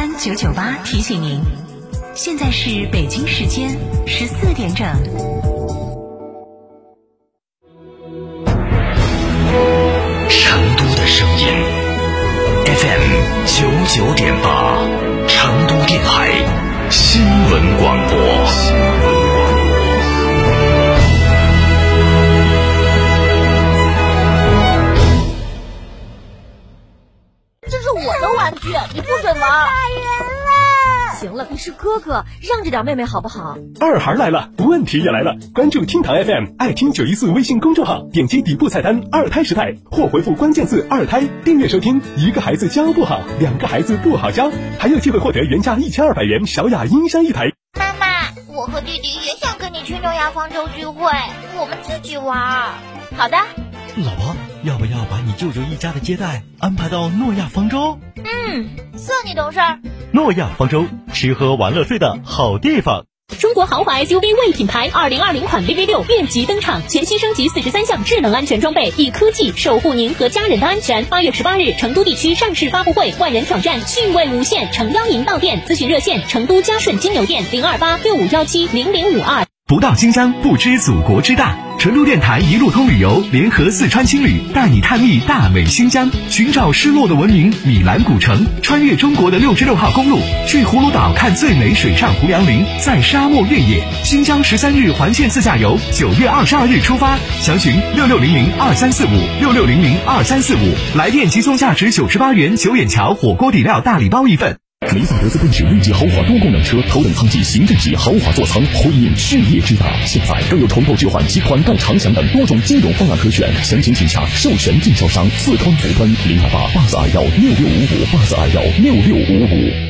三九九八提醒您，现在是北京时间十四点整。成都的声音，FM 九九点你不准玩。打人了！行了，你是哥哥，让着点妹妹好不好？二孩来了，问题也来了。关注厅堂 FM，爱听九一四微信公众号，点击底部菜单“二胎时代”或回复关键字“二胎”，订阅收听。一个孩子教不好，两个孩子不好教，还有机会获得原价一千二百元小雅音箱一台。妈妈，我和弟弟也想跟你去诺亚方舟聚会，我们自己玩。好的。老婆，要不要把你舅舅一家的接待安排到诺亚方舟？嗯，算你懂事儿。诺亚方舟，吃喝玩乐睡的好地方。中国豪华 SUV 魏品牌二零二零款 VV 六越级登场，全新升级四十三项智能安全装备，以科技守护您和家人的安全。八月十八日，成都地区上市发布会，万人挑战，趣味无限，诚邀您到店。咨询热线：成都嘉顺金牛店零二八六五幺七零零五二。不到新疆不知祖国之大。成都电台一路通旅游联合四川青旅带你探秘大美新疆，寻找失落的文明米兰古城，穿越中国的六十六号公路，去葫芦岛看最美水上胡杨林，在沙漠越野。新疆十三日环线自驾游，九月二十二日出发，详询六六零零二三四五六六零零二三四五，来电即送价值九十八元九眼桥火锅底料大礼包一份。梅赛德斯奔驰 V 级豪华多功能车，头等舱级、行政级豪华座舱，辉映事业之大。现在更有重构置换及款待长享等多种金融方案可选，详情请洽授权经销商四川福奔零二八八四二幺六六五五八四二幺六六五五。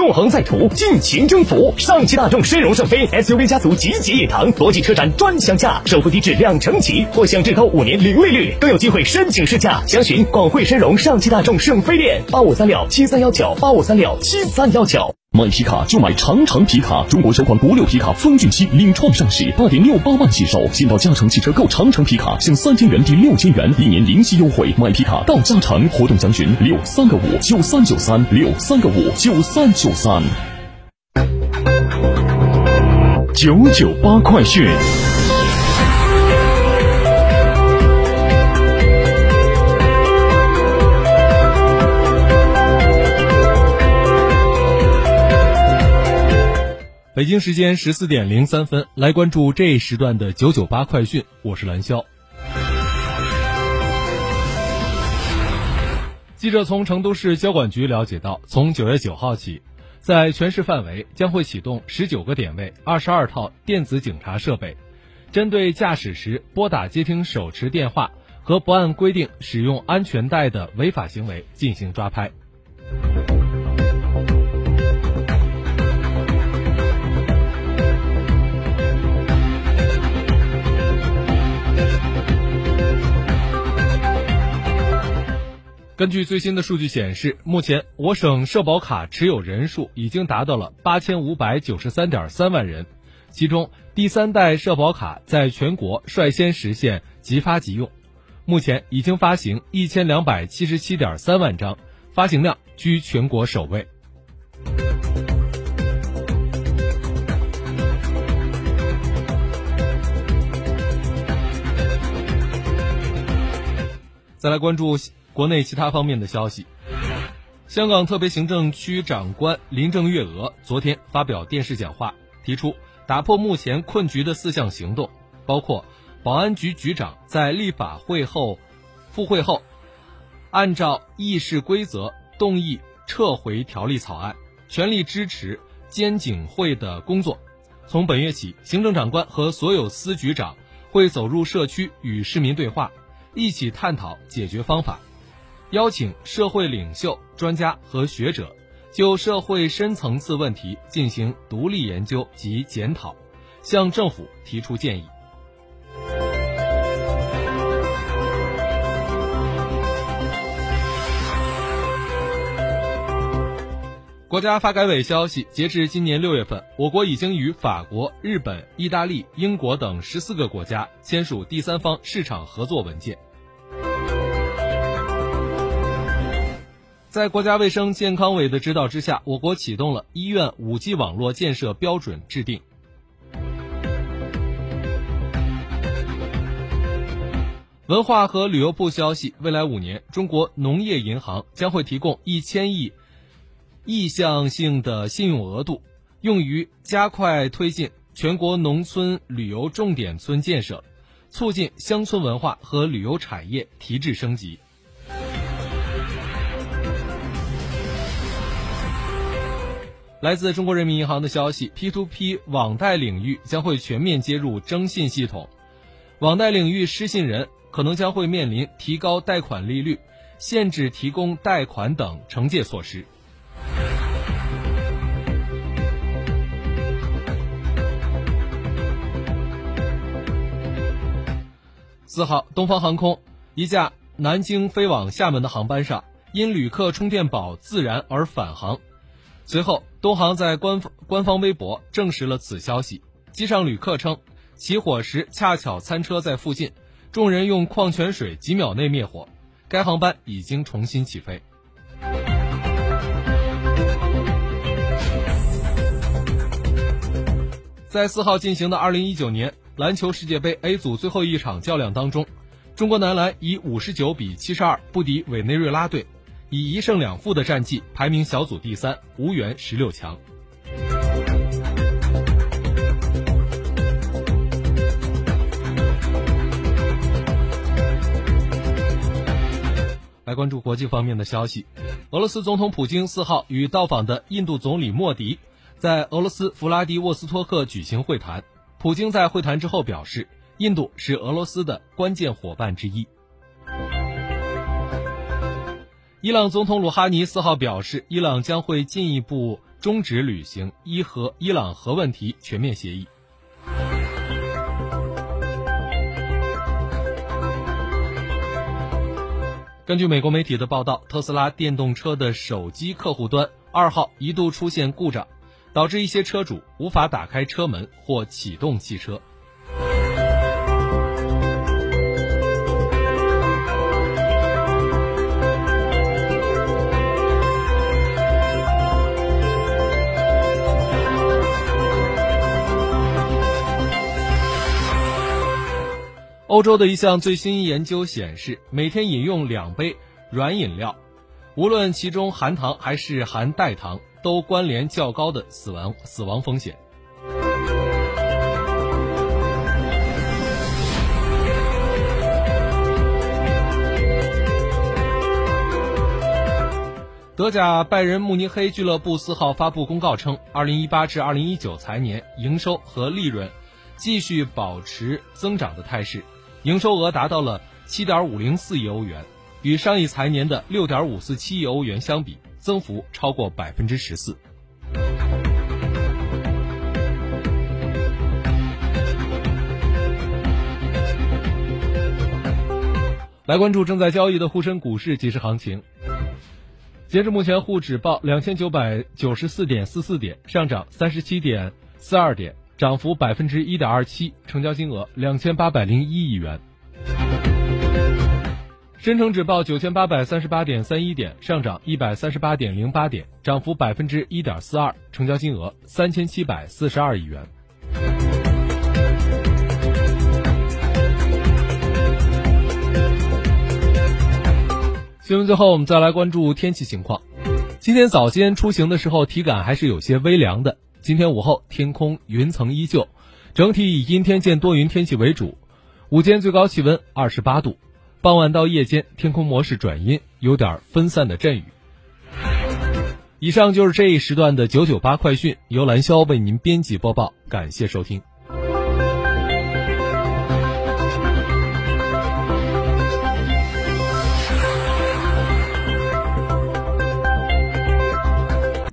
纵横在途，尽情征服！上汽大众申荣圣飞 SUV 家族集结一堂，国际车展专享价，首付低至两成起，或享至高五年零利率，更有机会申请试驾。详询广汇申荣上汽大众圣飞店八五三六七三幺九八五三六七三幺九。买皮卡就买长城皮卡，中国首款国六皮卡风骏七领创上市，八点六八万起售。进到嘉诚汽车购长城皮卡，享三千元抵六千元，一年零息优惠。买皮卡到嘉诚，活动详询六三个五九三九三六三个五九三九三。九九八快讯。北京时间十四点零三分，来关注这一时段的九九八快讯。我是蓝霄。记者从成都市交管局了解到，从九月九号起，在全市范围将会启动十九个点位、二十二套电子警察设备，针对驾驶时拨打接听手持电话和不按规定使用安全带的违法行为进行抓拍。根据最新的数据显示，目前我省社保卡持有人数已经达到了八千五百九十三点三万人，其中第三代社保卡在全国率先实现即发即用，目前已经发行一千两百七十七点三万张，发行量居全国首位。再来关注。国内其他方面的消息，香港特别行政区长官林郑月娥昨天发表电视讲话，提出打破目前困局的四项行动，包括保安局局长在立法会后复会后，按照议事规则动议撤回条例草案，全力支持监警会的工作。从本月起，行政长官和所有司局长会走入社区与市民对话，一起探讨解决方法。邀请社会领袖、专家和学者就社会深层次问题进行独立研究及检讨，向政府提出建议。国家发改委消息，截至今年六月份，我国已经与法国、日本、意大利、英国等十四个国家签署第三方市场合作文件。在国家卫生健康委的指导之下，我国启动了医院 5G 网络建设标准制定。文化和旅游部消息，未来五年，中国农业银行将会提供一千亿意向性的信用额度，用于加快推进全国农村旅游重点村建设，促进乡村文化和旅游产业提质升级。来自中国人民银行的消息，P2P 网贷领域将会全面接入征信系统，网贷领域失信人可能将会面临提高贷款利率、限制提供贷款等惩戒措施。四号，东方航空一架南京飞往厦门的航班上，因旅客充电宝自燃而返航。随后，东航在官方官方微博证实了此消息。机上旅客称，起火时恰巧餐车在附近，众人用矿泉水几秒内灭火。该航班已经重新起飞。在四号进行的二零一九年篮球世界杯 A 组最后一场较量当中，中国男篮以五十九比七十二不敌委内瑞拉队。以一胜两负的战绩排名小组第三，无缘十六强。来关注国际方面的消息，俄罗斯总统普京四号与到访的印度总理莫迪在俄罗斯弗拉迪沃斯托克举行会谈。普京在会谈之后表示，印度是俄罗斯的关键伙伴之一。伊朗总统鲁哈尼四号表示，伊朗将会进一步终止履行伊核伊朗核问题全面协议。根据美国媒体的报道，特斯拉电动车的手机客户端二号一度出现故障，导致一些车主无法打开车门或启动汽车。欧洲的一项最新研究显示，每天饮用两杯软饮料，无论其中含糖还是含代糖，都关联较高的死亡死亡风险。德甲拜仁慕尼黑俱乐部四号发布公告称，二零一八至二零一九财年营收和利润继续保持增长的态势。营收额达到了七点五零四亿欧元，与上一财年的六点五四七亿欧元相比，增幅超过百分之十四。来关注正在交易的沪深股市即时行情。截至目前，沪指报两千九百九十四点四四点，上涨三十七点四二点。涨幅百分之一点二七，成交金额两千八百零一亿元。深成指报九千八百三十八点三一点，上涨一百三十八点零八点，涨幅百分之一点四二，成交金额三千七百四十二亿元。新闻最后，我们再来关注天气情况。今天早间出行的时候，体感还是有些微凉的。今天午后天空云层依旧，整体以阴天见多云天气为主。午间最高气温二十八度，傍晚到夜间天空模式转阴，有点分散的阵雨。以上就是这一时段的九九八快讯，由兰霄为您编辑播报，感谢收听。